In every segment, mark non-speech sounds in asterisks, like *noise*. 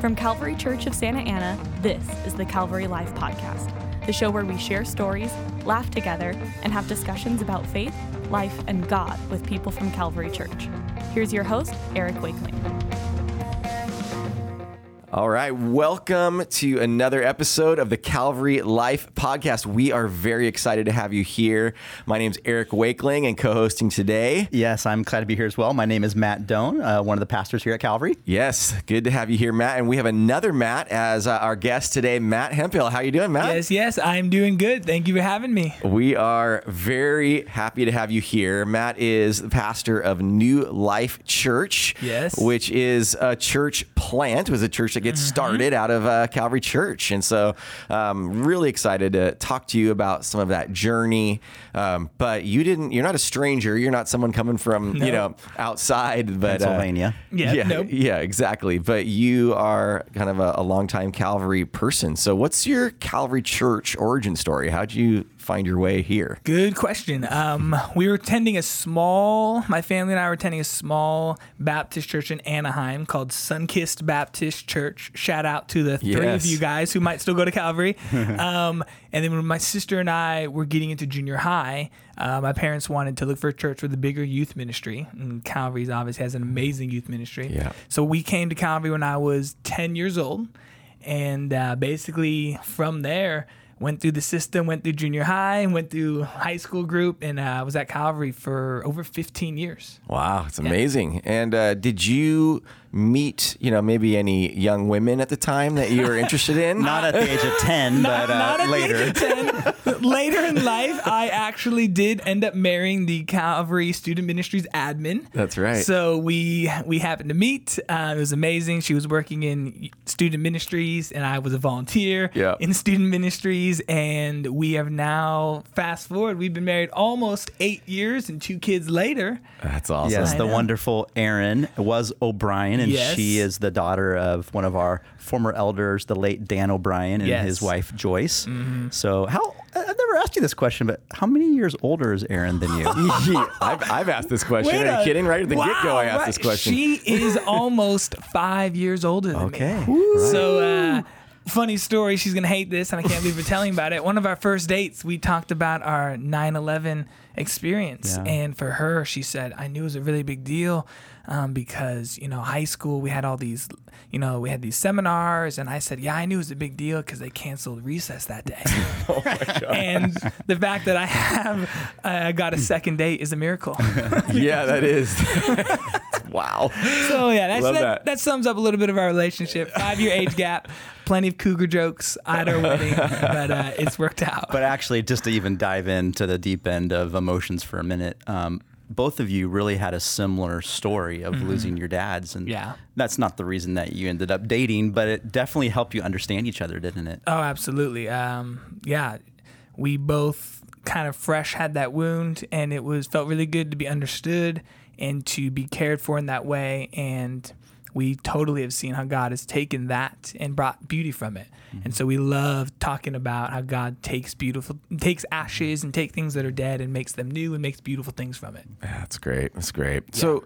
From Calvary Church of Santa Ana, this is the Calvary Life Podcast, the show where we share stories, laugh together, and have discussions about faith, life, and God with people from Calvary Church. Here's your host, Eric Wakeling. All right, welcome to another episode of the Calvary Life Podcast. We are very excited to have you here. My name is Eric Wakeling and co hosting today. Yes, I'm glad to be here as well. My name is Matt Doan, uh, one of the pastors here at Calvary. Yes, good to have you here, Matt. And we have another Matt as uh, our guest today, Matt Hemphill. How are you doing, Matt? Yes, yes, I'm doing good. Thank you for having me. We are very happy to have you here. Matt is the pastor of New Life Church. Yes. Which is a church plant. It was a church that gets mm-hmm. started out of uh, Calvary Church. And so um, really excited to talk to you about some of that journey. Um, but you didn't, you're not a stranger. You're not someone coming from, no. you know, outside, but uh, Pennsylvania. Uh, yeah. Yeah, nope. yeah, exactly. But you are kind of a, a longtime Calvary person. So what's your Calvary Church origin story? How'd you find your way here? Good question. Um, we were attending a small, my family and I were attending a small Baptist church in Anaheim called Sunkist Baptist Church. Shout out to the three yes. of you guys who might still go to Calvary. *laughs* um, and then when my sister and I were getting into junior high, uh, my parents wanted to look for a church with a bigger youth ministry. And Calvary's obviously has an amazing youth ministry. Yeah. So we came to Calvary when I was 10 years old. And uh, basically from there, went through the system, went through junior high, went through high school group, and uh, was at Calvary for over 15 years. Wow, it's amazing. Yeah. And uh, did you meet, you know, maybe any young women at the time that you were *laughs* interested in? not at the age of 10, *laughs* not, but uh, not later. 10. *laughs* later in life, I actually did end up marrying the Calvary Student Ministries admin. That's right. So we we happened to meet. Uh, it was amazing. She was working in student ministries, and I was a volunteer yeah. in student ministries. And we have now, fast forward, we've been married almost eight years and two kids later. That's awesome. Yes, the wonderful Erin was O'Brien O'Brien, and yes. she is the daughter of one of our former elders, the late Dan O'Brien, and yes. his wife Joyce. Mm-hmm. So, how I've never asked you this question, but how many years older is Erin than you? *laughs* I've, I've, asked this question. Wait Are you kidding? Right at the wow, get go, I asked right. this question. She is *laughs* almost five years older than okay. me. Okay. So, uh, funny story. She's gonna hate this, and I can't believe we're telling about it. One of our first dates, we talked about our 9/11 experience, yeah. and for her, she said, "I knew it was a really big deal um, because you know high school we had all these, you know, we had these seminars, and I said, yeah, I knew it was a big deal because they canceled recess that day, *laughs* oh *laughs* and the fact that I have uh, got a second date is a miracle. *laughs* yeah, that is. Wow. So yeah, that's, that, that. that sums up a little bit of our relationship. Five year age gap plenty of cougar jokes at our wedding, but uh, it's worked out. But actually, just to even dive into the deep end of emotions for a minute, um, both of you really had a similar story of mm-hmm. losing your dads, and yeah. that's not the reason that you ended up dating, but it definitely helped you understand each other, didn't it? Oh, absolutely. Um, yeah, we both kind of fresh had that wound, and it was felt really good to be understood and to be cared for in that way, and we totally have seen how God has taken that and brought beauty from it. Mm-hmm. And so we love talking about how God takes beautiful takes ashes and take things that are dead and makes them new and makes beautiful things from it. Yeah, that's great. That's great. Yeah. So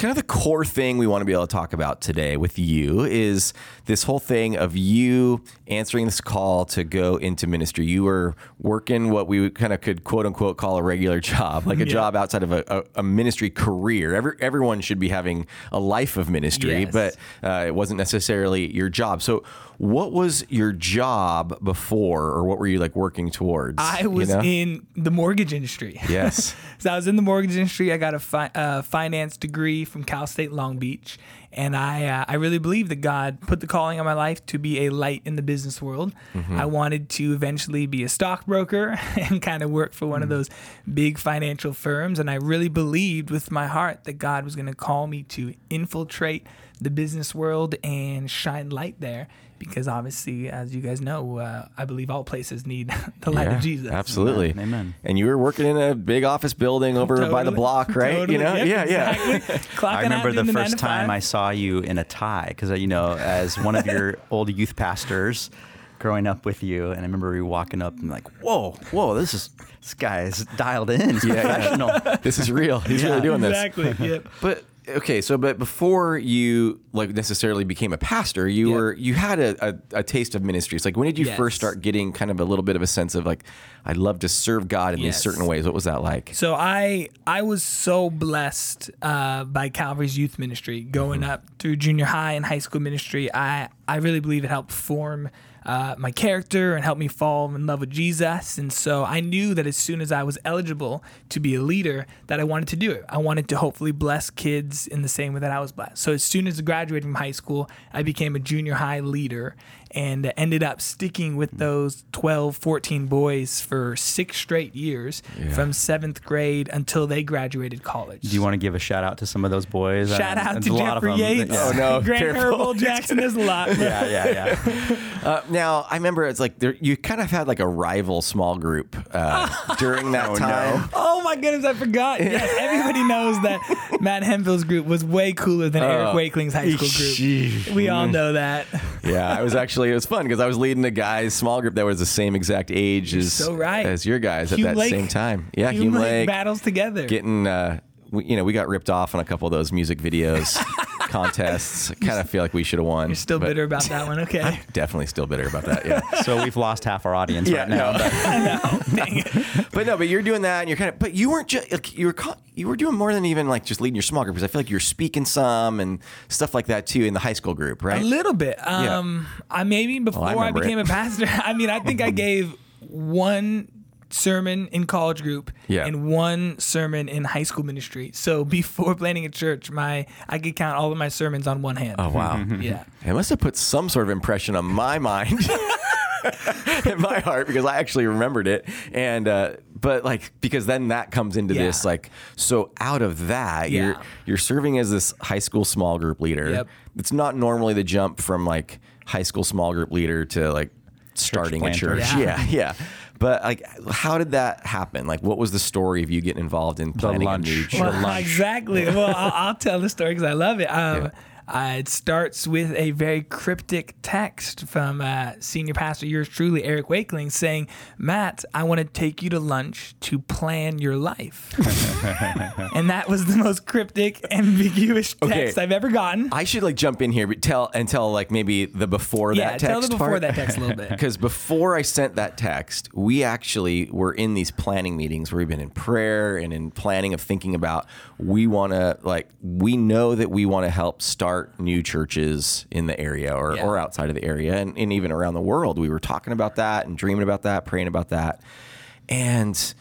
kind of the core thing we want to be able to talk about today with you is this whole thing of you answering this call to go into ministry. You were working what we kind of could quote unquote call a regular *laughs* job, like a yeah. job outside of a, a, a, ministry career. Every, everyone should be having a life of ministry, yes. but uh, it wasn't necessarily your job. So what was your job before, or what were you like working towards? I was you know? in the mortgage industry. *laughs* Yes. so I was in the mortgage industry. I got a fi- uh, finance degree from Cal State Long Beach, and I uh, I really believe that God put the calling on my life to be a light in the business world. Mm-hmm. I wanted to eventually be a stockbroker *laughs* and kind of work for one mm-hmm. of those big financial firms, and I really believed with my heart that God was going to call me to infiltrate the business world and shine light there because obviously, as you guys know, uh, I believe all places need *laughs* the light yeah, of Jesus. Absolutely, Amen. Amen. And you were working in a big office building over totally, by the block, right? Totally, you know, yep, yeah, exactly. *laughs* yeah. I remember the, the first time I saw you in a tie because uh, you know, as one of your *laughs* old youth pastors. Growing up with you, and I remember you walking up and like, "Whoa, whoa, this is this guy is dialed in. He's yeah, professional. this is real. He's yeah, really doing exactly. this." Exactly. Yep. But okay, so but before you like necessarily became a pastor, you Yep. were you had a, a, a taste of ministries. Like when did you Yes. first start getting kind of a little bit of a sense of like I'd love to serve God in these certain ways? What was that like? So I I was so blessed uh, by Calvary's youth ministry going up through junior high and high school ministry. I I really believe it helped form uh, my character and helped me fall in love with Jesus. And so I knew that as soon as I was eligible to be a leader, that I wanted to do it. I wanted to hopefully bless kids in the same way that I was blessed. So as soon as I graduated from high school, I became a junior high leader and ended up sticking with those 12, 14 boys for six straight years from seventh grade until they graduated college. Do you want to give a shout out to some of those boys? Shout Uh, out there's to a lot of Jeffrey. Yates, Yeah. Oh, no, Grant careful. Herbold Jackson. There's a lot. *laughs* yeah, yeah, yeah. *laughs* Uh, now I remember it's like there, you kind of had like a rival small group uh, *laughs* during that Oh, no. time. Oh my goodness, I forgot. Yes, everybody knows that Matt Hemphill's group was way cooler than Eric Wakeling's high school group. We all know that. Yeah, I was actually it was fun because I was leading a guys small group that was the same exact age as so right. as your guys Hume at that Lake- same time. Yeah, Hume Hume Lake Lake battles together. getting uh, we, you know we got ripped off on a couple of those music videos *laughs* contests. I kind of feel like we should have won. You're still but bitter about that one. Okay. Definitely still bitter about that. Yeah. *laughs* So we've lost half our audience Yeah, right now. no. but- *laughs* Dang it. but no, but you're doing that, and you're kind of, but you weren't just, like, you were, co- you were doing more than even like just leading your small group, because I feel like you're speaking some and stuff like that too in the high school group, right? A little bit. Um, I maybe before I, remember became it. a pastor. I mean, I think I gave one sermon in college group Yeah. and one sermon in high school ministry. So *laughs* before planting a church, my I could count all of my sermons on one hand. Oh wow, *laughs* Yeah. it must have put some sort of impression on my mind. *laughs* in my heart because I actually remembered it and uh, but like because then that comes into Yeah. this like so out of that you're you're serving as this high school small group leader Yep. it's not normally the jump from like high school small group leader to like starting a church Yeah. yeah yeah but like how did that happen like what was the story of you getting involved in planting lunch. a new church Well, *laughs* exactly. *laughs* Well, I'll, I'll tell the story because I love it. Um, uh, it starts with a very cryptic text from uh, senior pastor, yours truly, Eric Wakeling, saying, "Matt, I want to take you to lunch to plan your life." *laughs* and that was the most cryptic, ambiguous text Okay. I've ever gotten. I should like jump in here but tell and tell like maybe the before yeah, that text tell the before part. that text a little bit. *laughs* Because before I sent that text, we actually were in these planning meetings where we've been in prayer and in planning of thinking about we want to like we know that we want to help start new churches in the area or, Yeah. or outside of the area and, and even around the world. We were talking about that and dreaming about that, praying about that, and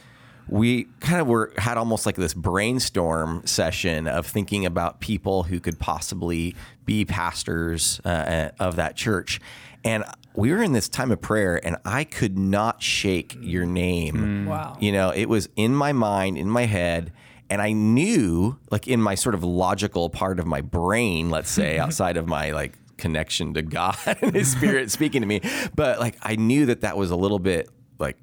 we kind of were had almost like this brainstorm session of thinking about people who could possibly be pastors uh, of that church and we were in this time of prayer and i could not shake your name Wow. you know it was in my mind in my head and i knew like in my sort of logical part of my brain let's say *laughs* outside of my like connection to god *laughs* and his spirit *laughs* speaking to me but like i knew that that was a little bit like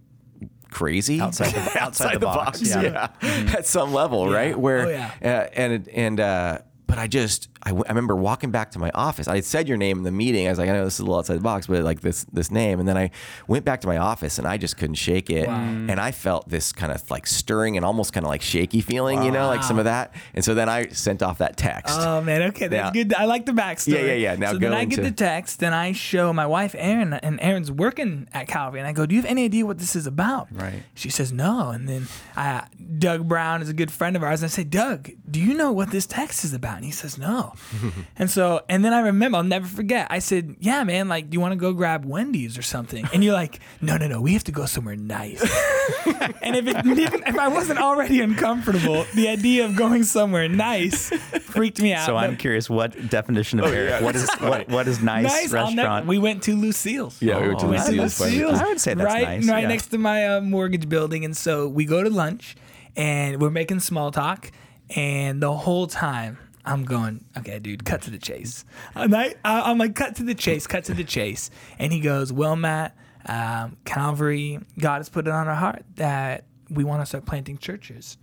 crazy Outside the- outside the box, yeah, yeah. at some level, right? Where Oh, yeah. uh, and and uh, but I just I, w- I remember walking back to my office. I had said your name in the meeting. I was like, I know this is a little outside the box, but like this this name. And then I went back to my office and I just couldn't shake it. And I felt this kind of like stirring and almost kind of like shaky feeling, you know, like some of that. And so then I sent off that text. Oh man, okay, that's Yeah. good. I like the backstory. Yeah, yeah, yeah. Now so go then I get into- the text, then I show my wife Erin, and Erin's working at Calvary, and I go, "Do you have any idea what this is about?" Right. She says no, and then uh, Doug Brown is a good friend of ours, and I say, "Doug, do you know what this text is about?" And he says no, *laughs* and so and then I remember, I'll never forget. I said, "Yeah, man, like, do you want to go grab Wendy's or something?" And you're like, "No, no, no, we have to go somewhere nice." *laughs* and if it didn't, if I wasn't already uncomfortable, the idea of going somewhere nice freaked me out. So But I'm curious, what definition of Eric? What is what what is nice, nice I'll never- restaurant? we went to Lucille's. yeah, we went to Oh, Lucille's. Lucille's. I would say that's right, nice, Right yeah. next to my uh, mortgage building, and so we go to lunch, and we're making small talk, and the whole time. I'm going, okay, dude, cut to the chase. And I, I, I'm like, cut to the chase, cut to the chase. And he goes, well, Matt, um, Calvary, God has put it on our heart that we want to start planting churches.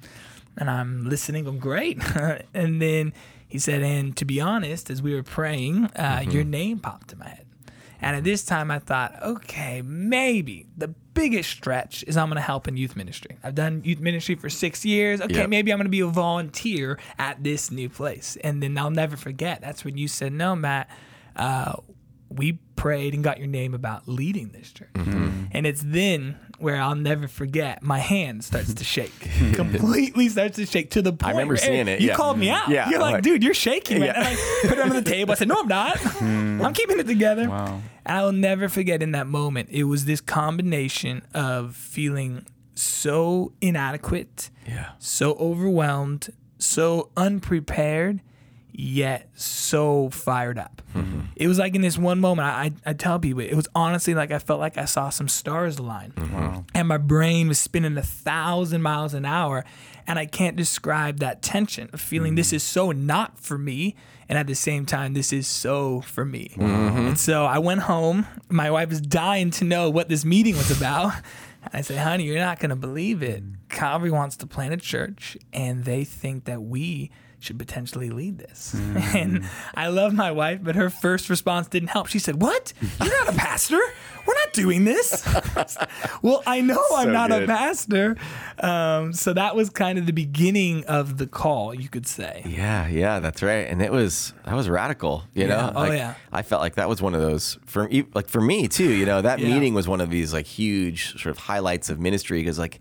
And I'm listening, I'm great. *laughs* and then he said, and to be honest, as we were praying, uh, Mm-hmm. your name popped in my head. And at this time, I thought, okay, maybe the biggest stretch is I'm going to help in youth ministry. I've done youth ministry for six years. Okay, yep. maybe I'm going to be a volunteer at this new place. And then I'll never forget. That's when you said, no, Matt, uh, we prayed and got your name about leading this church. Mm-hmm. And it's then where I'll never forget, my hand starts to shake. *laughs* Completely starts to shake to the point. I remember seeing it. You yeah. called me out. Yeah, you're like, dude, you're shaking. Yeah. And I put it under the *laughs* table. I said, no, I'm not. Hmm. I'm keeping it together. Wow. I will never forget in that moment, it was this combination of feeling so inadequate, yeah. so overwhelmed, so unprepared yet so fired up. Mm-hmm. It was like in this one moment, I, I tell people, it was honestly like I felt like I saw some stars align. Mm-hmm. And my brain was spinning a thousand miles an hour. And I can't describe that tension of feeling mm-hmm. this is so not for me. And at the same time, this is so for me. Mm-hmm. And so I went home. My wife was dying to know what this meeting was about. I said, honey, you're not going to believe it. Mm. Calvary wants to plant a church, and they think that we should potentially lead this. *laughs* Mm. And I love my wife, but her first response didn't help. She said, What? You're not a pastor? We're not doing this. *laughs* well, I know so I'm not good. a pastor. Um, so that was kind of the beginning of the call, you could say. Yeah, yeah, that's right. And it was that was radical, you yeah. know? Oh like, yeah. I felt like that was one of those for like for me too, you know, that yeah. meeting was one of these like huge sort of highlights of ministry because like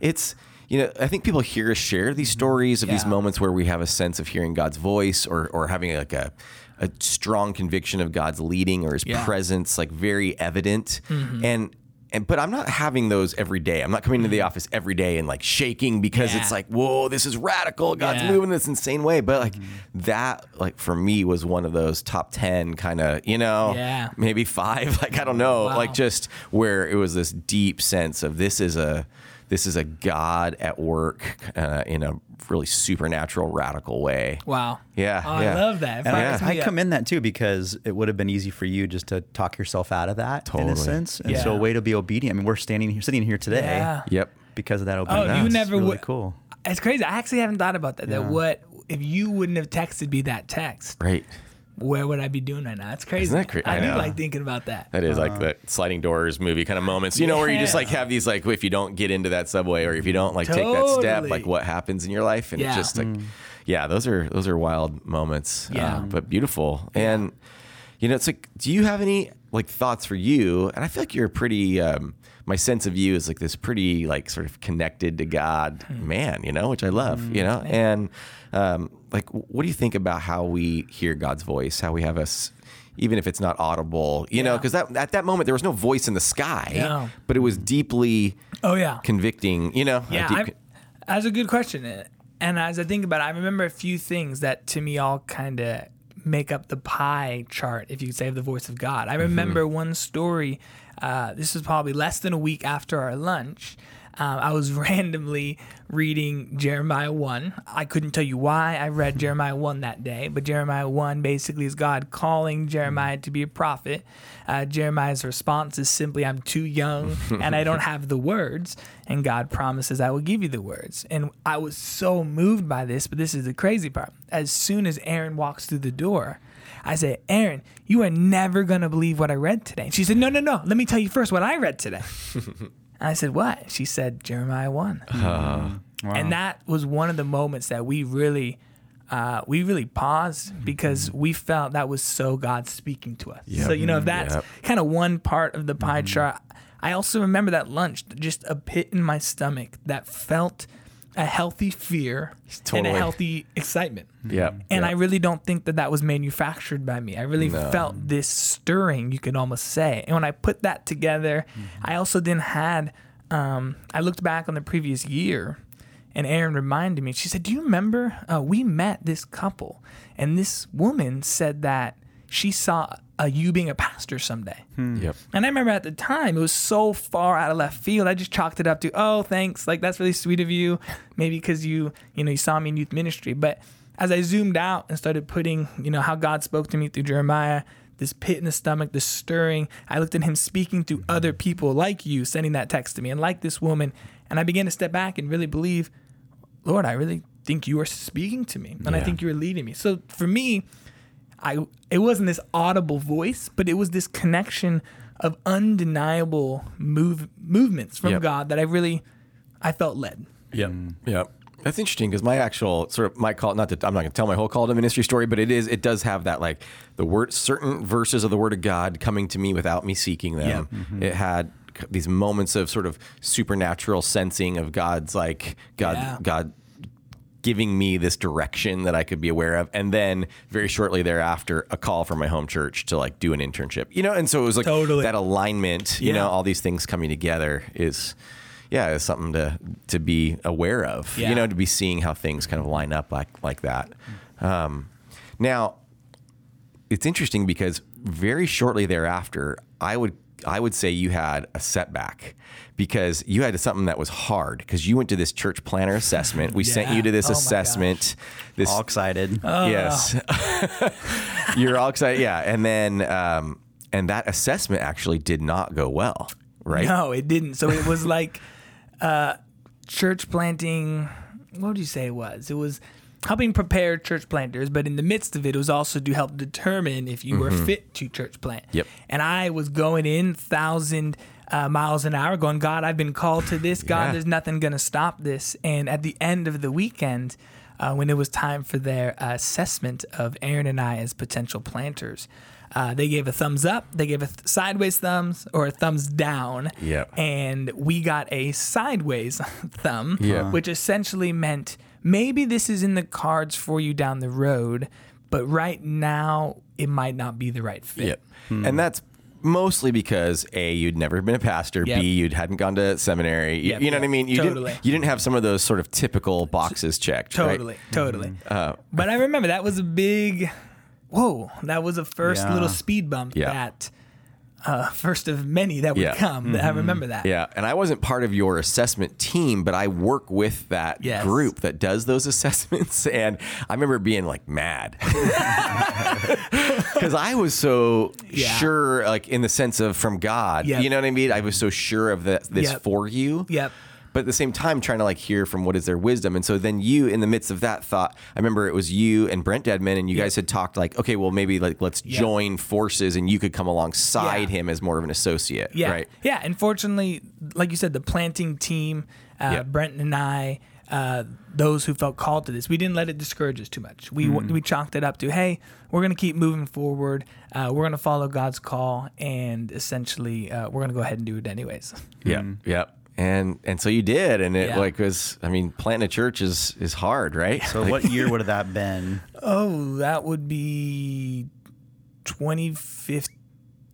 it's you know, I think people hear us share these stories of yeah. these moments where we have a sense of hearing God's voice or, or having like a, a strong conviction of God's leading or his yeah. presence, like very evident. Mm-hmm. And, and, but I'm not having those every day. I'm not coming to the mm-hmm. office every day and like shaking because yeah. it's like, whoa, this is radical. God's moving in this insane way. But like mm-hmm. that, like for me, was one of those top 10 kind of, you know, yeah. maybe five. *laughs* Like, I don't know. Wow. Like just where it was this deep sense of this is a, this is a God at work uh, in a really supernatural, radical way. Wow. Yeah. Oh, yeah. I love that. And yeah. I, I come in that too because it would have been easy for you just to talk yourself out of that totally. in a sense. And yeah. so a way to be obedient. I mean, we're standing here, sitting here today. Yeah. Yep. Because of that obedience. Oh, you never really would. Cool. It's crazy. I actually haven't thought about that. That what if you wouldn't have texted me that text? Right where would I be doing right now? That's crazy. Isn't that crazy? I, I do like thinking about that. That is uh, like the sliding doors movie kind of moments, you know, where you just like have these like if you don't get into that subway or if you don't like totally. take that step, like what happens in your life, and yeah. just like, mm. yeah, those are those are wild moments. Yeah, uh, but beautiful. Yeah. And you know, it's like, do you have any like thoughts for you? And I feel like you're pretty. Um, my sense of you is like this pretty like sort of connected to God hmm. man, you know, which I love, you know, and um, like, what do you think about how we hear God's voice? How we have us, even if it's not audible, you yeah. know, because that at that moment there was no voice in the sky, no. but it was deeply, oh yeah, convicting. You know, yeah. Deep, that's a good question, and as I think about it, I remember a few things that to me all kind of make up the pie chart, if you could say, of the voice of God. I mm-hmm. remember mm-hmm. one story. Uh, this was probably less than a week after our lunch um, I was *laughs* randomly reading Jeremiah 1. I couldn't tell you why I read *laughs* Jeremiah 1 that day, but Jeremiah 1 basically is God calling Jeremiah to be a prophet. Uh, Jeremiah's response is simply, I'm too young and I don't *laughs* have the words. And God promises, I will give you the words. And I was so moved by this, but this is the crazy part. As soon as Erin walks through the door, I said, Erin, you are never going to believe what I read today. She said, No, no, no. Let me tell you first what I read today. And *laughs* I said, What? She said, Jeremiah 1. Uh, wow. And that was one of the moments that we really. Uh, we really paused because we felt that was so God speaking to us. Yep. So, you know, if that's yep. kind of one part of the pie mm-hmm. chart, I also remember that lunch, just a pit in my stomach that felt a healthy fear totally. and a healthy excitement. Yeah. And. I really don't think that that was manufactured by me. I really no. felt this stirring, you could almost say. And when I put that together, mm-hmm. I also then had, um, I looked back on the previous year and Erin reminded me, she said, Do you remember uh, we met this couple? And this woman said that she saw uh, you being a pastor someday. Hmm. Yep. And I remember at the time it was so far out of left field. I just chalked it up to, oh, thanks, like that's really sweet of you. Maybe because you, you know, you saw me in youth ministry. But as I zoomed out and started putting, you know, how God spoke to me through Jeremiah, this pit in the stomach, this stirring, I looked at Him speaking to other people like you, sending that text to me, and like this woman, and I began to step back and really believe, Lord, I really think you are speaking to me, and yeah. I think you are leading me. So for me I it wasn't this audible voice, but it was this connection of undeniable move movements from Yep. God that I really I felt led. Yep. Mm. Yep. That's interesting because my actual sort of my call, not that I'm not going to tell my whole call to ministry story, but it is, it does have that like the word, certain verses of the word of God coming to me without me seeking them. Mm-hmm. Mm-hmm. It had these moments of sort of supernatural sensing of God's like, God, Yeah. God giving me this direction that I could be aware of. And then very shortly thereafter, a call from my home church to like do an internship, you know? And so it was like Totally. that alignment, you Yeah. know, all these things coming together is, yeah, is something to, to be aware of, Yeah. you know, to be seeing how things kind of line up like, like that. Um, now it's interesting because very shortly thereafter, I would I would say you had a setback because you had something that was hard because you went to this church planter *laughs* assessment. We sent you to this Oh my assessment. This All excited. yes, *laughs* you're all excited. Yeah, and then um, and that assessment actually did not go well, right? No, it didn't. So it was like uh, church planting. What would you say it was? It was helping prepare church planters, but in the midst of it, it was also to help determine if you were fit to church plant. Mm-hmm. Yep. And I was going in thousand uh, miles an hour, going, God, I've been called to this. God, Yeah. there's nothing gonna stop this. And at the end of the weekend, uh, when it was time for their uh, assessment of Erin and I as potential planters. Uh, they gave a thumbs up, they gave a th- sideways thumbs or a thumbs down, Yep. and we got a sideways *laughs* thumb, which essentially meant maybe this is in the cards for you down the road, but right now it might not be the right fit. Yep. And that's mostly because a you'd never been a pastor, Yep. b you'd hadn't gone to seminary. You- Yep, you know yep. what I mean? You Totally. didn't you didn't have some of those sort of typical boxes checked. right? Totally, totally. Uh, but I remember that was a big, whoa, that was a first Yeah. little speed bump Yeah. that, uh, first of many that would Yeah. come. I remember that. Yeah, and I wasn't part of your assessment team, but I work with that Yes. group that does those *laughs* assessments, and I remember being like mad *laughs* because I was so Yeah. sure, like in the sense of from God. Yep. You know what I mean? I was so sure of that this Yep. for you. Yep. But at the same time, trying to like hear from what is their wisdom, and so then you, in the midst of that thought, I remember it was you and Brent Deadman, and you guys had talked like, okay, well maybe like let's Yep. join forces, and you could come alongside Yeah. him as more of an associate, Yeah. right? Yeah. And fortunately, like you said, the planting team, uh, Yeah. Brent and I, uh, those who felt called to this, we didn't let it discourage us too much. We Mm-hmm. we chalked it up to, hey, we're going to keep moving forward. Uh, we're going to follow God's call, and essentially, uh, we're going to go ahead and do it anyways. Yeah, yeah. And and so you did, and it Yeah. like was. I mean, planting a church is is hard, right? So what *laughs* year would have that been? Oh, that would be 2015,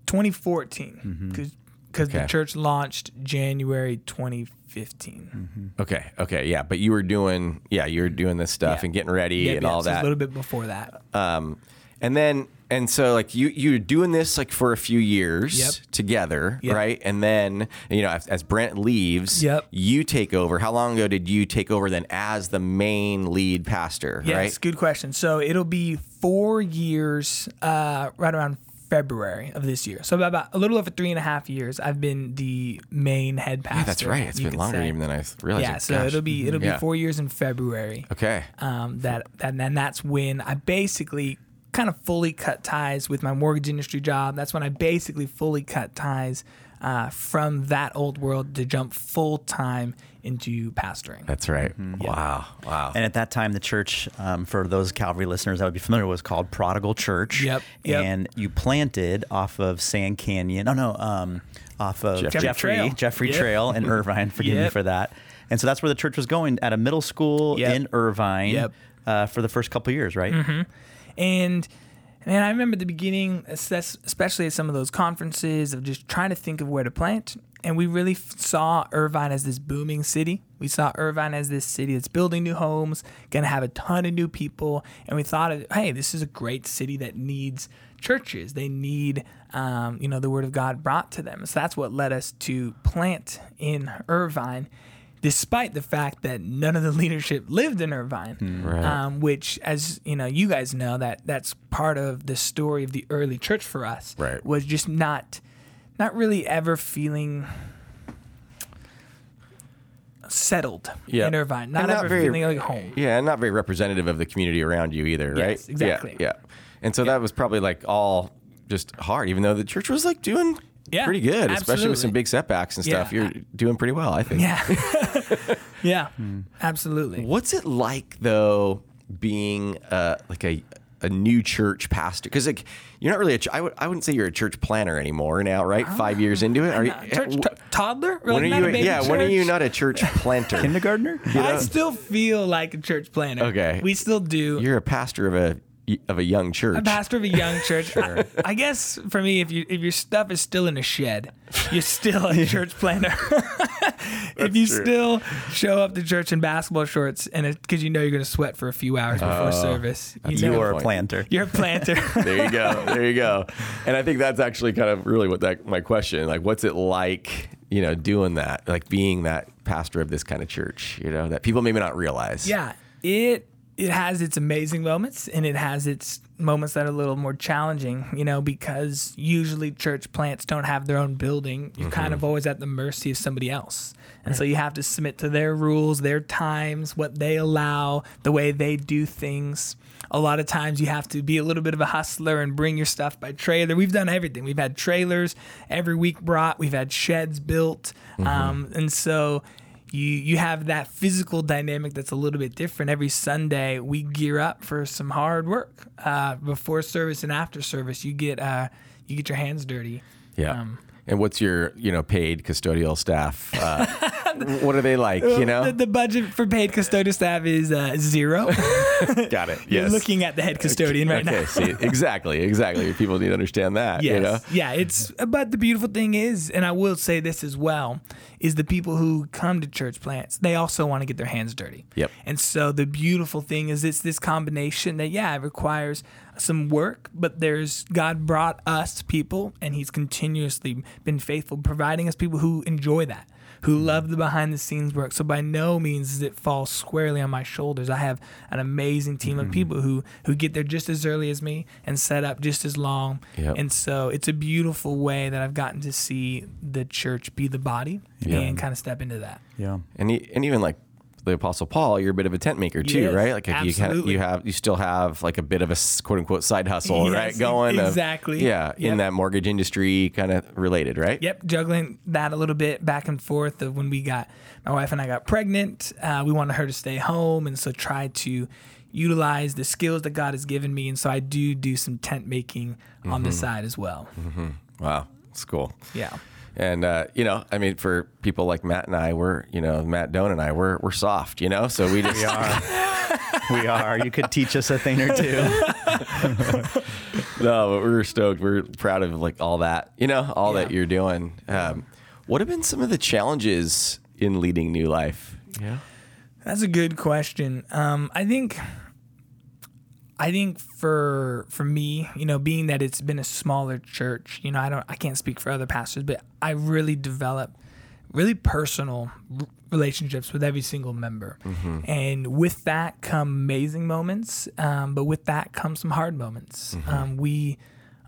2014, because Mm-hmm. Okay. the church launched January 2015. Okay, okay, yeah. But you were doing, yeah, you were doing this stuff Yeah. and getting ready Yep, and yeah, all so that. A little bit before that. Um, and then and so like you you're doing this like for a few years Yep. together, Yep. right? And then you know as, as Brent leaves, Yep. you take over. How long ago did you take over then as the main lead pastor? Yes, right? good question. So it'll be four years, uh, right around February of this year. So about, about a little over three and a half years, I've been the main head pastor. Yeah, that's right. It's been longer say. even than I realized. Yeah, so Gosh. it'll be it'll Yeah. be four years in February. Okay. Um, that that and then that's when I basically kind of fully cut ties with my mortgage industry job. That's when I basically fully cut ties uh, from that old world to jump full time into pastoring. That's right. Mm-hmm. Wow. Wow. And at that time, the church, um, for those Calvary listeners that would be familiar, was called Prodigal Church. Yep, yep. And you planted off of Sand Canyon. Oh no, um, off of Jeffrey Jeffrey Trail. Jeffrey Yep. Trail in Irvine. Forgive me for that. And so that's where the church was going at a middle school Yep. in Irvine Yep. uh, for the first couple of years, right? And man, I remember the beginning, especially at some of those conferences, of just trying to think of where to plant. And we really saw Irvine as this booming city. We saw Irvine as this city that's building new homes, to have a ton of new people. And we thought, hey, this is a great city that needs churches. They need, um, you know, the word of God brought to them. So that's what led us to plant in Irvine despite the fact that none of the *laughs* leadership lived in Irvine, Right. um, which, as you know, you guys know that that's part of the story of the early church for us. Right. Was just not, not really ever feeling settled Yeah. in Irvine. Not And ever feeling like home. Yeah, and not very representative of the community around you either, right? Yes, exactly. Yeah. yeah. And so that was probably like all just hard, even though the church was like doing Yeah, pretty good, especially with some big setbacks and stuff. Yeah. You're doing pretty well, I think. Yeah. *laughs* *laughs* yeah. Absolutely. What's it like though being uh, like a a new church pastor? Because like you're not really a ch- I would I wouldn't say you're a church planter anymore now, right? Five years into it, are you? Church t- toddler? Or when like are not a you? baby Yeah, when are you not a church *laughs* planter? Kindergartner? I still feel like a church planter. Okay. We still do. You're a pastor of a of a young church. a pastor of a young *laughs* church. I, I guess for me, if you if your stuff is still in a shed, you're still a *laughs* church planter. *laughs* if you true. still show up to church in basketball shorts and because you know you're going to sweat for a few hours before oh, service, you know You are a planter. you're a planter. there you go. There you go. And I think that's actually kind of really what that my question. Like, what's it like, you know, doing that, like being that pastor of this kind of church, you know, that people maybe not realize. Yeah, it it has its amazing moments and it has its moments that are a little more challenging, you know, because usually church plants don't have their own building. You're kind of always at the mercy of somebody else. And so you have to submit to their rules, their times, what they allow, the way they do things. A lot of times you have to be a little bit of a hustler and bring your stuff by trailer. We've done everything. We've had trailers every week brought. We've had sheds built. Um, and so you you have that physical dynamic that's a little bit different. Every Sunday we gear up for some hard work. Uh, before service and after service, you get uh, you get your hands dirty. Yeah. Um, and what's your, you know, paid custodial staff? Uh, *laughs* what are they like? You know, The, the budget for paid custodial staff is uh, zero. *laughs* *laughs* got it. You're Yes. looking at the head custodian right okay, now. see, exactly, exactly. People need to understand that. Yes. You know, Yeah, it's but the beautiful thing is, and I will say this as well, is the people who come to church plants, they also want to get their hands dirty. Yep. And so the beautiful thing is it's this combination that yeah, it requires some work, but there's God brought us people and he's continuously been faithful providing us people who enjoy that. Who love the behind the scenes work. So by no means does it fall squarely on my shoulders. I have an amazing team of mm-hmm. people who who get there just as early as me and set up just as long. Yep. And so it's a beautiful way that I've gotten to see the church be the body Yeah. and kind of step into that. Yeah. and and even like the Apostle Paul, you're a bit of a tent maker too, Yes, right? Like if you can, you have you still have like a bit of a quote unquote side hustle, Yes, right? Going of- exactly. yeah, in that mortgage industry, kind of related, right? Yep, juggling that a little bit back and forth of when we got my wife and I got pregnant. Uh, we wanted her to stay home, and so try to utilize the skills that God has given me. And so I do do some tent making on Mm-hmm. the side as well. Wow, it's cool. Yeah. And uh, you know, I mean, for people like Matt and I, we're you know Matt Doan and I, we're we're soft, you know. So we just We are. we are. You could teach us a thing or two. *laughs* no, but we're stoked. We're proud of like all that, you know, all that you're doing. Um, what have been some of the challenges in leading New Life? Yeah. That's a good question. Um, I think, I think for for me, you know, being that it's been a smaller church, you know, I don't, I can't speak for other pastors, but I really developed really personal relationships with every single member, and with that come amazing moments, um, but with that come some hard moments. Um, we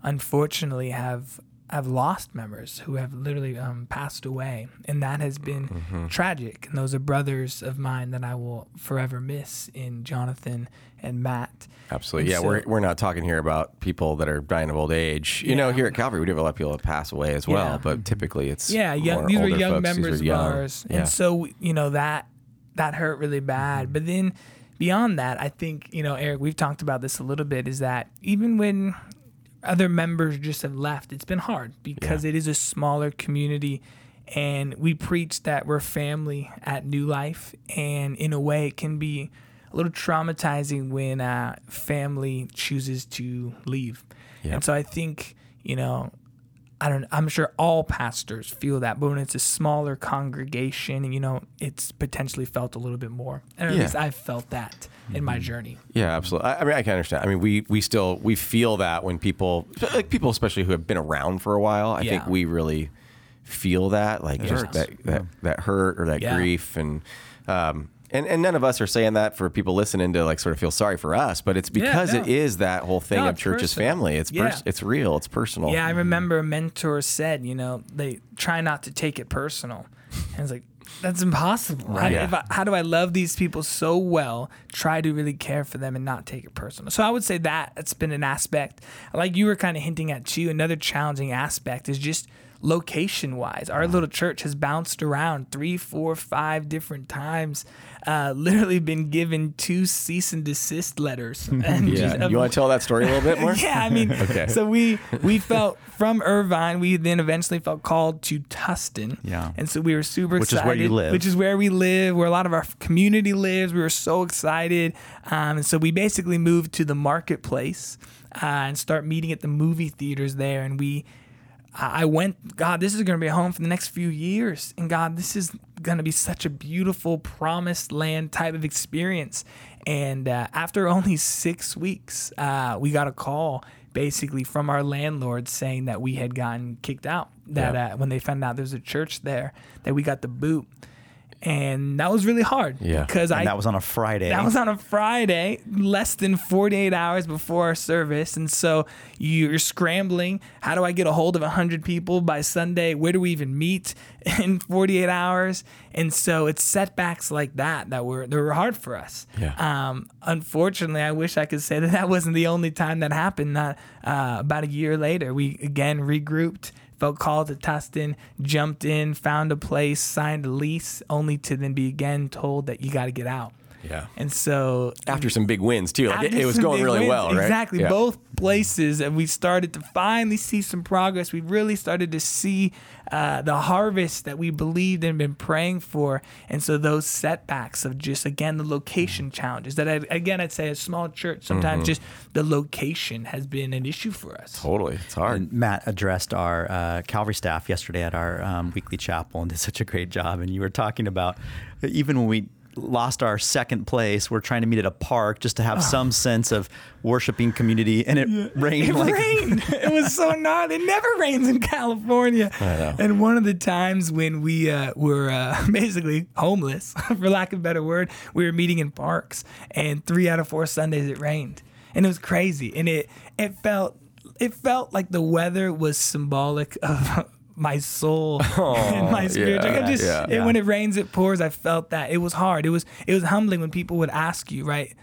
unfortunately have have lost members who have literally um, passed away, and that has been tragic. And those are brothers of mine that I will forever miss in Jonathan and Matt. Absolutely. And Yeah, we're, we're not talking here about people that are dying of old age. You know, here at Calvary, we do have a lot of people that pass away as well, Yeah. but typically it's Yeah, young, these were young folks. Members were of young. ours, Yeah. and so you know that that hurt really bad. But then beyond that, I think you know, Eric, we've talked about this a little bit. Is that even when other members just have left, it's been hard because it is a smaller community. And we preach that we're family at New Life, and in a way, it can be a little traumatizing when uh, family chooses to leave. Yep. And so I think you know I don't. I'm sure all pastors feel that, but when it's a smaller congregation, you know, it's potentially felt a little bit more. And at Yeah. least I've felt that in my journey. Yeah, absolutely. I, I mean, I can understand. I mean, we we still we feel that when people like people especially who have been around for a while. I think we really feel that like just hurts. that that that hurt or that Yeah. grief and um and and none of us are saying that for people listening to like sort of feel sorry for us, but it's because no. it is that whole thing No, of church's personal. family. It's pers- it's real. It's personal. Yeah, I remember a mentor said, you know, they try not to take it personal. And it's like, that's impossible. Right. How, yeah. I, how do I love these people so well, try to really care for them and not take it personal? So I would say that it's been an aspect. Like you were kind of hinting at too, another challenging aspect is just location wise. Our little church has bounced around three, four, five different times. Uh, literally been given two cease and desist letters. *laughs* And yeah. Just, you want to tell that story a little bit more? *laughs* yeah, I mean, *laughs* okay. so we we felt from Irvine, we then eventually felt called to Tustin. Yeah. And so we were super which excited. Which is where you live. Which is where we live, where a lot of our community lives. We were so excited. Um, and so we basically moved to the marketplace uh, and start meeting at the movie theaters there. And we I went, God, this is going to be a home for the next few years. And God, this is going to be such a beautiful, promised land type of experience. And uh, after only six weeks, uh, we got a call basically from our landlord saying that we had gotten kicked out. That yeah. uh, when they found out there was a church there, that we got the boot and that was really hard. Yeah, because I that was on a Friday. That was on a Friday, less than 48 hours before our service, and so you're scrambling. How do I get a hold of 100 people by Sunday? Where do we even meet *laughs* in 48 hours? And so it's setbacks like that that were that were hard for us. Yeah. Um, unfortunately, I wish I could say that that wasn't the only time that happened. That uh, about a year later, we again regrouped felt called to Tustin, jumped in, found a place, signed a lease, only to then be again told that you got to get out. Yeah. And so after some big wins too, like it, it, was going really wins, well, right? Exactly. Yeah. Both places, and we started to finally see some progress. We really started to see uh, the harvest that we believed and been praying for. And so those setbacks of just again the location challenges that I, again I'd say a small church sometimes mm-hmm. just the location has been an issue for us. Totally, it's hard. And Matt addressed our uh, Calvary staff yesterday at our um, weekly chapel and did such a great job. And you were talking about even when we lost our second place. We're trying to meet at a park just to have oh. some sense of worshiping community, and it yeah. rained. It like rained. *laughs* it was so gnarly. It never rains in California. And one of the times when we uh, were uh, *laughs* basically homeless, *laughs* for lack of a better word, we were meeting in parks, and three out of four Sundays it rained, and it was crazy, and it it felt it felt like the weather was symbolic of my soul *laughs* oh, and my spirit. Yeah, like just yeah, it, when it rains, it pours. I felt that it was hard. It was it was humbling when people would ask you, right?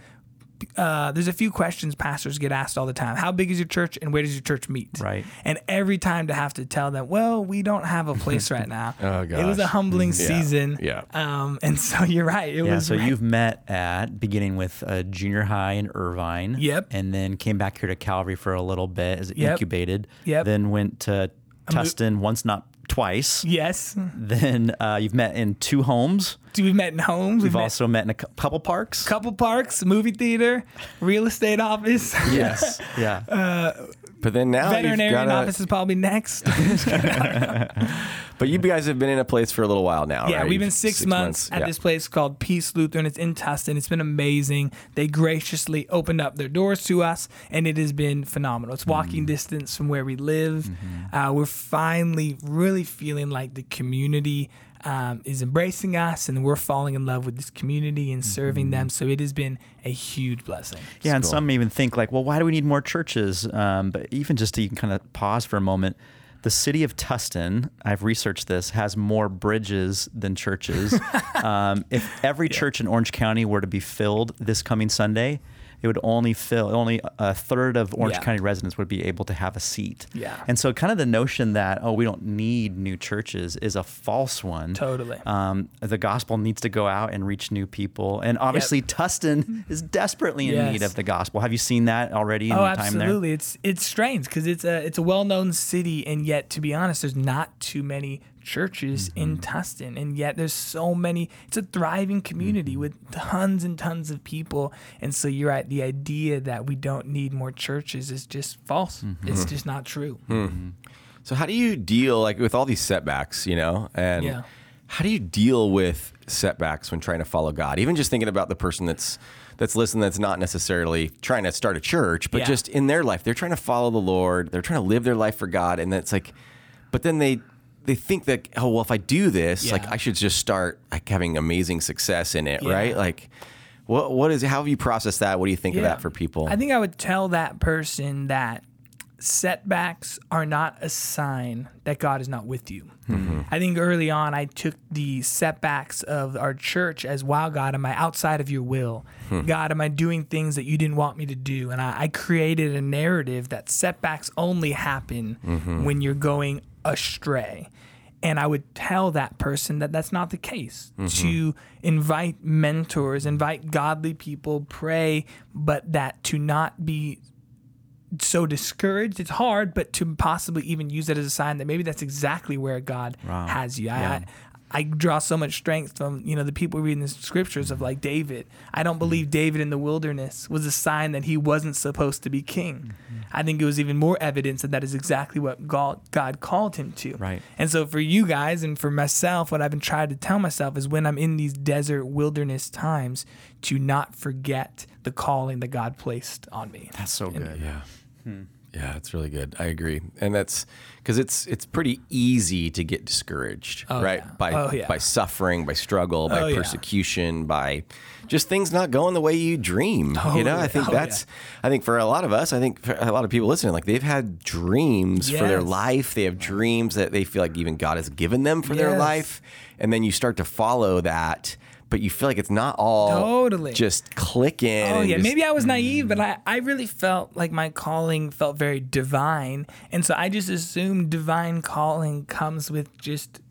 Uh, there's a few questions pastors get asked all the time. How big is your church and where does your church meet? Right. And every time to have to tell them, well, we don't have a place right *laughs* now. oh, gosh. It was a humbling yeah. season. Yeah. Um, and so you're right. It yeah, was. So right. you've met at beginning with a junior high in Irvine. Yep. And then came back here to Calvary for a little bit as it yep. incubated. Yep. Then went to Tustin once, not twice. Yes. Then uh, you've met in two homes. We've met in homes. We've, We've also met in a couple parks. Couple parks, movie theater, real estate office. Yes. *laughs* yeah. Uh, but then now veterinarian gotta... office is probably next. *laughs* *laughs* but you guys have been in a place for a little while now, yeah, right? we've been six, six months, months, at yeah. this place called Peace Lutheran. It's in Tustin. It's been amazing. They graciously opened up their doors to us, and it has been phenomenal. It's walking mm. distance from where we live. Mm-hmm. Uh, we're finally really feeling like the community um, is embracing us and we're falling in love with this community and serving mm-hmm. them. So it has been a huge blessing. Yeah, and some even think like, well, why do we need more churches? Um, but even just to kind of pause for a moment, the city of Tustin, I've researched this, has more bridges than churches. *laughs* um, if every yeah. church in Orange County were to be filled this coming Sunday, it would only fill only a third of Orange yeah. County residents would be able to have a seat. Yeah. And so, kind of the notion that oh, we don't need new churches is a false one. Totally. Um, the gospel needs to go out and reach new people, and obviously yep. Tustin is desperately in yes. need of the gospel. Have you seen that already? In oh, your time absolutely. There? It's it's strange because it's a it's a well known city, and yet to be honest, there's not too many churches mm-hmm. in Tustin, and yet there's so many. It's a thriving community mm-hmm. with tons and tons of people, and so you're right. The idea that we don't need more churches is just false. Mm-hmm. It's just not true. Mm-hmm. So how do you deal like with all these setbacks? You know, and yeah. how do you deal with setbacks when trying to follow God? Even just thinking about the person that's that's listening that's not necessarily trying to start a church, but yeah. just in their life, they're trying to follow the Lord. They're trying to live their life for God, and that's like, but then they they think that oh well if I do this yeah. like I should just start like having amazing success in it yeah. right like what what is how have you processed that what do you think yeah. of that for people I think I would tell that person that setbacks are not a sign that God is not with you. Mm-hmm. I think early on I took the setbacks of our church as wow, God, am I outside of your will? Hmm. God, am I doing things that you didn't want me to do? And I, I created a narrative that setbacks only happen mm-hmm. when you're going astray. And I would tell that person that that's not the case. Mm-hmm. To invite mentors, invite godly people, pray, but that to not be so discouraged. It's hard, but to possibly even use it as a sign that maybe that's exactly where God wow. has you. Yeah. I, I draw so much strength from you know the people reading the scriptures of like David. I don't believe David in the wilderness was a sign that he wasn't supposed to be king. Mm-hmm. I think it was even more evidence that that is exactly what God, God called him to. Right. And so for you guys and for myself, what I've been trying to tell myself is when I'm in these desert wilderness times, to not forget the calling that God placed on me. That's so good. And, yeah. Hmm. Yeah, it's really good. I agree, and that's because it's it's pretty easy to get discouraged, oh, right? Yeah. By oh, yeah. by suffering, by struggle, by oh, persecution, yeah. by just things not going the way you dream. you know, I think oh, that's I think for a lot of us, I think for a lot of people listening, like they've had dreams yes. for their life. They have dreams that they feel like even God has given them for yes. their life, and then you start to follow that but you feel like it's not all totally. just clicking. Oh yeah, just, maybe I was naive, but mm. I, I really felt like my calling felt very divine, and so I just assumed divine calling comes with just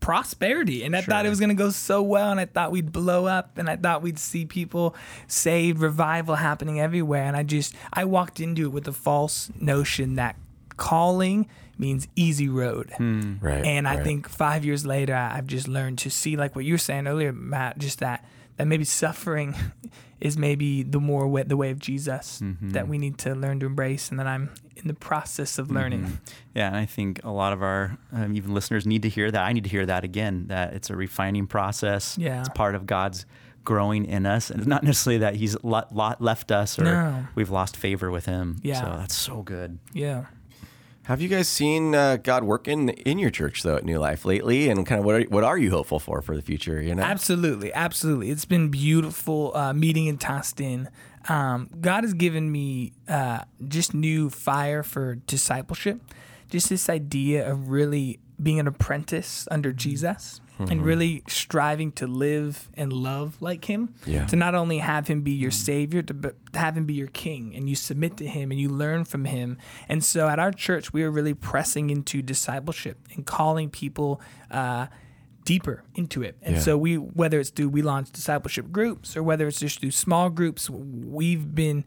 prosperity. And i sure. thought it was going to go so well and i thought we'd blow up and i thought we'd see people saved revival happening everywhere. And i just i walked into it with a false notion that calling means easy road. Hmm. Right. And I right. think five years later, I've just learned to see, like what you were saying earlier, Matt, just that that maybe suffering *laughs* is maybe the more way, the way of Jesus mm-hmm. that we need to learn to embrace, and that I'm in the process of learning. Mm-hmm. Yeah, and I think a lot of our um, even listeners need to hear that. I need to hear that again. That it's a refining process. Yeah, it's part of God's growing in us, and it's not necessarily that He's lot left us or no. we've lost favor with Him. Yeah, so that's so good. Yeah. Have you guys seen uh, God working in your church though at New Life lately, and kind of what are, what are you hopeful for for the future? You know, absolutely, absolutely. It's been beautiful uh, meeting in Tustin. Um, God has given me uh, just new fire for discipleship, just this idea of really being an apprentice under Jesus mm-hmm. and really striving to live and love like him. Yeah. To not only have him be your savior, to have him be your king and you submit to him and you learn from him. And so at our church, we are really pressing into discipleship and calling people uh, deeper into it. And yeah. so we, whether it's through we launch discipleship groups or whether it's just through small groups, we've been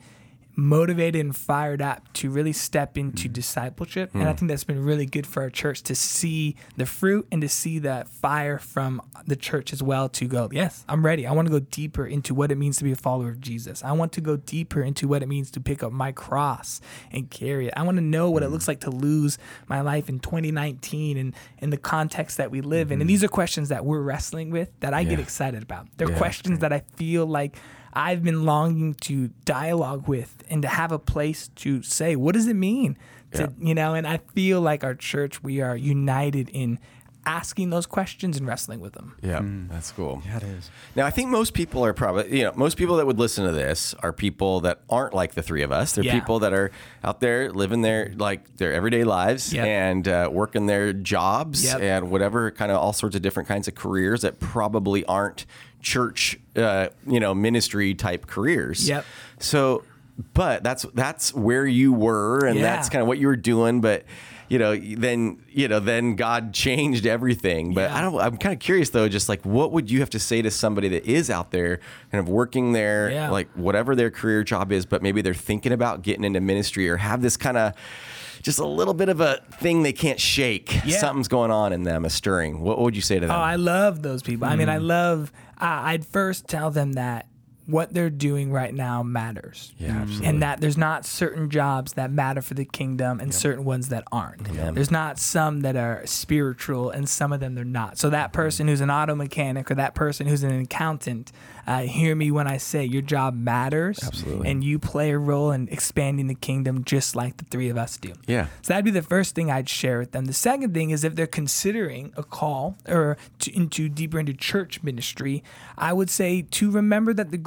motivated and fired up to really step into mm. discipleship. Mm. And I mm. think that's been really good for our church to see the fruit and to see that fire from the church as well to go, yes, I'm ready. I want to go deeper into what it means to be a follower of Jesus. I want to go deeper into what it means to pick up my cross and carry it. I want to know what mm. it looks like to lose my life in 2019 and in the context that we live in. And mm-hmm. these are questions that we're wrestling with that I yeah. get excited about. They're yeah, questions that I feel like I've been longing to dialogue with and to have a place to say, what does it mean? To, yeah. You know, and I feel like our church, we are united in asking those questions and wrestling with them. Yeah, mm. that's cool. Yeah, it is. Now, I think most people are probably, you know, most people that would listen to this are people that aren't like the three of us. They're yeah. people that are out there living their like their everyday lives yep. and uh, working their jobs yep. and whatever kind of all sorts of different kinds of careers that probably aren't church, uh, you know, ministry type careers. Yep. So, but that's that's where you were, and yeah. that's kind of what you were doing. But you know, then you know, then God *laughs* changed everything. But yeah. I don't. I'm kind of curious though, just like what would you have to say to somebody that is out there, kind of working there, yeah. like whatever their career job is, but maybe they're thinking about getting into ministry or have this kind of just a little bit of a thing they can't shake. Yeah. Something's going on in them, a stirring. What, would you say to them? Oh, I love those people. Mm. I mean, I mm. love. I'd first tell them that what they're doing right now matters. Yeah, absolutely. And that there's not certain jobs that matter for the kingdom and yep. certain ones that aren't. Amen. There's not some that are spiritual and some of them they're not. So that person who's an auto mechanic or that person who's an accountant uh, hear me when I say your job matters. Absolutely. And you play a role in expanding the kingdom just like the three of us do. Yeah. So that'd be the first thing I'd share with them. The second thing is if they're considering a call or to, into deeper into church ministry, I would say to remember that the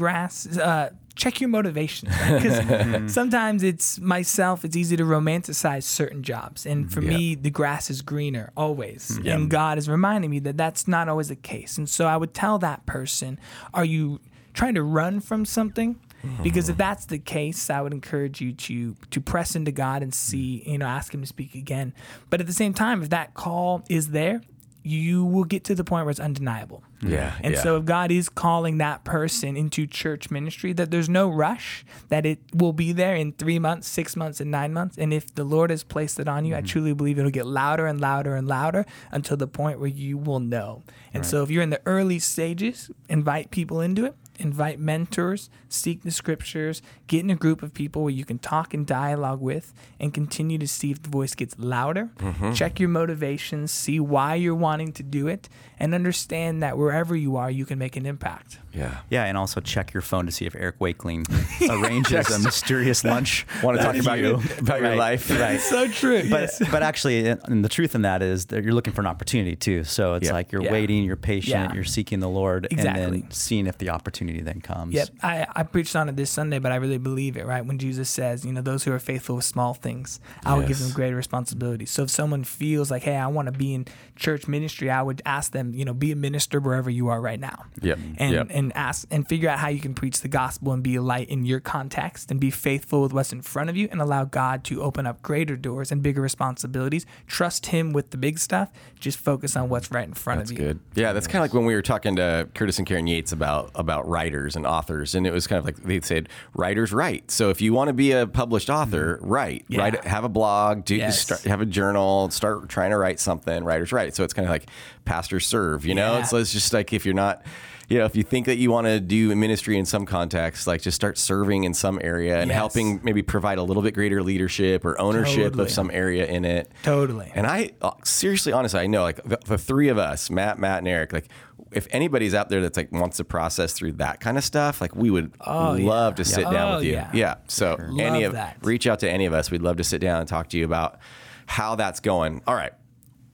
uh, check your motivation. because *laughs* sometimes it's myself it's easy to romanticize certain jobs and for yeah. me the grass is greener always yeah. and god is reminding me that that's not always the case and so i would tell that person are you trying to run from something because if that's the case, I would encourage you to to press into God and see, you know, ask Him to speak again. But at the same time, if that call is there, you will get to the point where it's undeniable. Yeah. And yeah. so if God is calling that person into church ministry, that there's no rush, that it will be there in three months, six months, and nine months. And if the Lord has placed it on you, mm-hmm. I truly believe it'll get louder and louder and louder until the point where you will know. And right. so if you're in the early stages, invite people into it invite mentors, seek the scriptures, get in a group of people where you can talk and dialogue with, and continue to see if the voice gets louder. Mm-hmm. Check your motivations, see why you're wanting to do it, and understand that wherever you are, you can make an impact. Yeah. Yeah, and also check your phone to see if Eric Wakeling *laughs* arranges a mysterious lunch. Want to talk about you. your about right. your life? Right. so true. But yes. but actually, and the truth in that is that you're looking for an opportunity too. So it's like you're yeah. waiting, you're patient, yeah. you're seeking the Lord, exactly. and then seeing if the opportunity then comes. Yep. I, I preached on it this Sunday, but I really believe it. Right when Jesus says, you know, those who are faithful with small things, I yes. will give them greater responsibility. So if someone feels like, hey, I want to be in church ministry, I would ask them, you know, be a minister wherever you are right now. Yep. And yep. and ask and figure out how you can preach the gospel and be a light in your context and be faithful with what's in front of you and allow God to open up greater doors and bigger responsibilities. Trust Him with the big stuff. Just focus on what's right in front that's of you. That's good. Yeah, that's kind of like when we were talking to Curtis and Karen Yates about about writers and authors, and it was kind of like they said, writers write. So if you want to be a published author, mm-hmm. write, yeah. write, have a blog, do yes. start, have a journal, start trying to write something. Writers write. So it's kind of like pastors serve. You know, yeah. it's, it's just like if you're not you know, if you think that you want to do ministry in some context, like just start serving in some area and yes. helping maybe provide a little bit greater leadership or ownership totally. of some area in it. Totally. And I uh, seriously, honestly, I know like the, the, three of us, Matt, Matt, and Eric, like if anybody's out there that's like wants to process through that kind of stuff, like we would oh, love yeah. to sit yeah. down oh, with you. Yeah. yeah. So sure. any love of that. reach out to any of us. We'd love to sit down and talk to you about how that's going. All right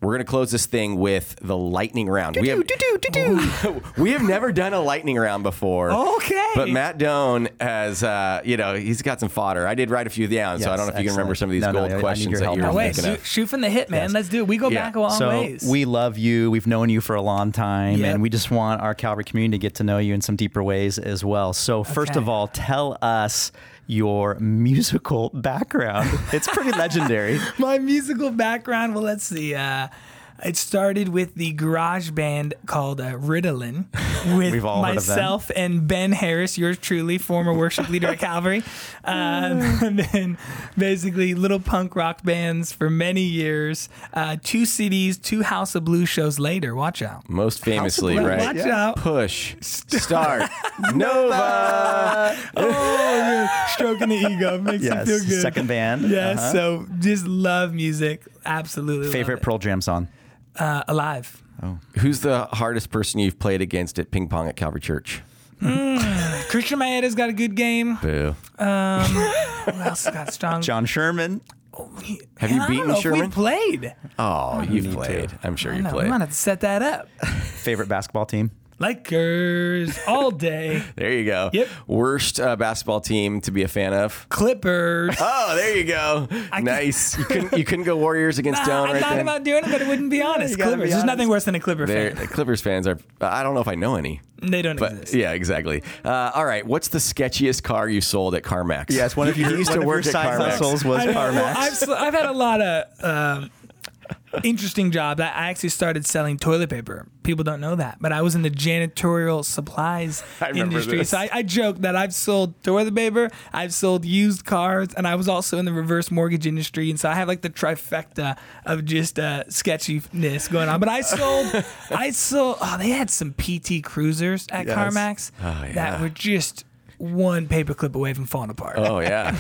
we're going to close this thing with the lightning round. We have, *laughs* we have never done a lightning round before. Okay. But Matt Doan has, uh, you know, he's got some fodder. I did write a few down, yes, so I don't know if you can remember some of these no, gold no, questions that you're no, wait, shoot, shoot, from the hip, man. Yes. Let's do it. We go yeah. back a long so ways. We love you. We've known you for a long time, yep. and we just want our Calvary community to get to know you in some deeper ways as well. So, first okay. of all, tell us your musical background. It's pretty legendary. *laughs* My musical background. Well, let's see. Uh, it started with the garage band called uh, Ritalin *laughs* with myself and Ben Harris, yours truly, former worship leader at Calvary. Um, *laughs* and then basically little punk rock bands for many years. Uh, two CDs, two House of Blues shows later. Watch out. Most famously, right? Watch yeah. out. Push. Start. *laughs* Nova. oh, stroking the ego. Makes yes. you feel good. Second band. Yeah, uh-huh. so just love music. Absolutely. Favorite Pearl Jam song? Uh, alive. Oh. Who's the hardest person you've played against at ping pong at Calvary Church? Mm, Christian Maeda's got a good game. Boo. Um, who else got strong? John Sherman. Oh, have you beaten Sherman? We played. Oh, you've played. To. I'm sure you played. I'm gonna have to set that up. Favorite basketball team? Lakers all day. *laughs* there you go. Yep. Worst uh, basketball team to be a fan of? Clippers. *laughs* Oh, there you go. I nice. you couldn't you couldn't go Warriors *laughs* against nah, I right thought then? about doing it, but it wouldn't be honest. Clippers. Be honest. There's nothing worse than a Clipper fan. Clippers fans are. I don't know if I know any. They don't but, exist. Yeah, exactly. Uh, all right. What's the sketchiest car you sold at CarMax? Yes, one of you used to work at CarMax. Was CarMax. Well, I've, I've, had a lot of. Um, interesting job. I actually started selling toilet paper. People don't know that, but I was in the janitorial supplies *laughs* industry. This. So I, I joke that I've sold toilet paper, I've sold used cars, and I was also in the reverse mortgage industry. And so I have like the trifecta of just uh, sketchiness going on. But I sold, *laughs* I sold. Oh, they had some PT Cruisers at yes. CarMax oh, yeah. that were just one paperclip away from falling apart. Oh yeah,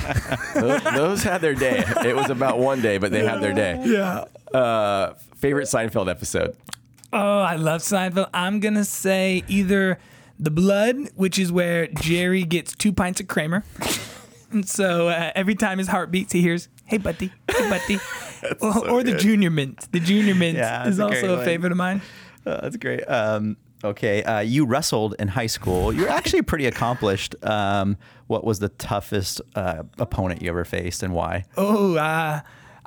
*laughs* those, those, had their day. It was about one day, but they had their day. Yeah. Uh, favorite Seinfeld episode? Oh, I love Seinfeld. I'm gonna say either the blood, which is where Jerry gets two pints of Kramer. And so uh, every time his heart beats, he hears, "Hey, buddy, hey, buddy," *laughs* or, so or the Junior Mint. The Junior Mint yeah, is also a favorite of mine. Uh, that's great. Um, Okay, uh, you wrestled in high school. You're actually pretty accomplished. Um, what was the toughest uh, opponent you ever faced, and why? Oh, uh,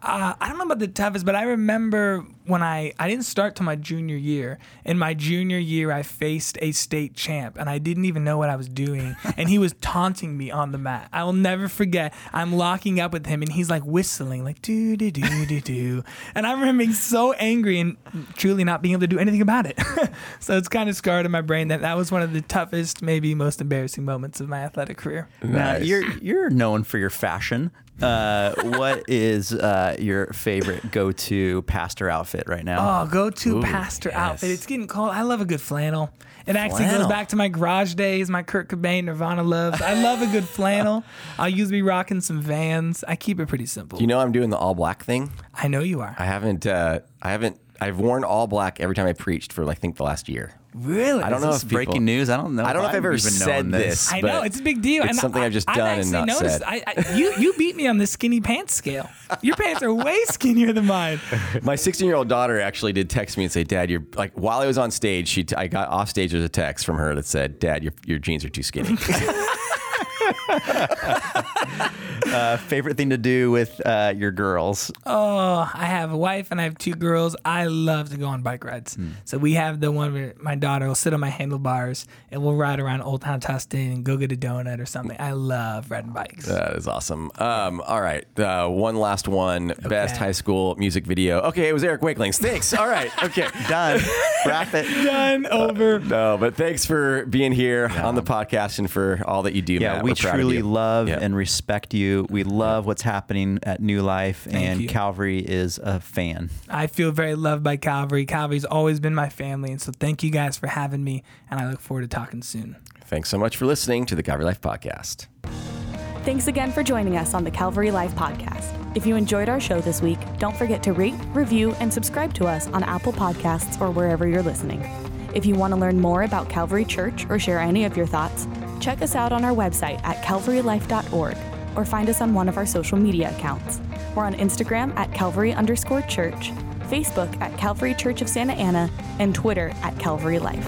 uh, I don't know about the toughest, but I remember when I I didn't start till my junior year. In my junior year, I faced a state champ, and I didn't even know what I was doing, *laughs* and he was taunting me on the mat. I will never forget. I'm locking up with him, and he's like whistling, like do do do do do, and I remember being so angry and truly not being able to do anything about it. *laughs* so it's kind of scarred in my brain that that was one of the toughest, maybe most embarrassing moments of my athletic career. Nice. Now you're you're known for your fashion. Uh, what is uh, your favorite go-to pastor outfit right now? Oh, go-to Ooh, pastor yes. outfit. It's getting cold. I love a good flannel. It actually flannel. goes back to my garage days, my Kurt Cobain Nirvana loves. I love a good flannel. *laughs* I'll usually be rocking some Vans. I keep it pretty simple. You know, I'm doing the all black thing. I know you are. I haven't. Uh, I haven't. I've worn all black every time I preached for, I think, the last year. Really? I don't know if people, breaking news. I don't know. I don't know if I've, ever said this. I know it's a big deal. It's and something I, have just done I've and not noticed, said. I, I, you you beat me on the skinny pants scale. Your pants are way *laughs* skinnier than mine. My 16 year old daughter actually did text me and say, "Dad, you're like." While I was on stage, she t- I got off stage. There's a text from her that said, "Dad, your your jeans are too skinny." *laughs* *laughs* uh, favorite thing to do with uh, your girls? Oh, I have a wife and I have two girls. I love to go on bike rides. Mm. So we have the one where my daughter will sit on my handlebars and we'll ride around Old Town Tustin and go get a donut or something. I love riding bikes. That is awesome. Um, all right, uh, one last one. Okay. Best high school music video. Okay, it was Eric Wakelings. Thanks. All right. Okay, *laughs* done. Wrap it. Done. Over. no, but thanks for being here on the podcast and for all that you do. Yeah, Matt. we We're truly love and respect you. We love what's happening at New Life, Thank and you. Calvary is a fan. I feel very loved by Calvary. Calvary's always been my family, and so thank you guys for having me, and I look forward to talking soon. Thanks so much for listening to the Calvary Life Podcast. Thanks again for joining us on the Calvary Life Podcast. If you enjoyed our show this week, don't forget to rate, review, and subscribe to us on Apple Podcasts or wherever you're listening. If you want to learn more about Calvary Church or share any of your thoughts, check us out on our website at calvarylife.org or find us on one of our social media accounts. We're on Instagram at Calvary underscore church, Facebook at Calvary Church of Santa Ana, and Twitter at Calvary Life.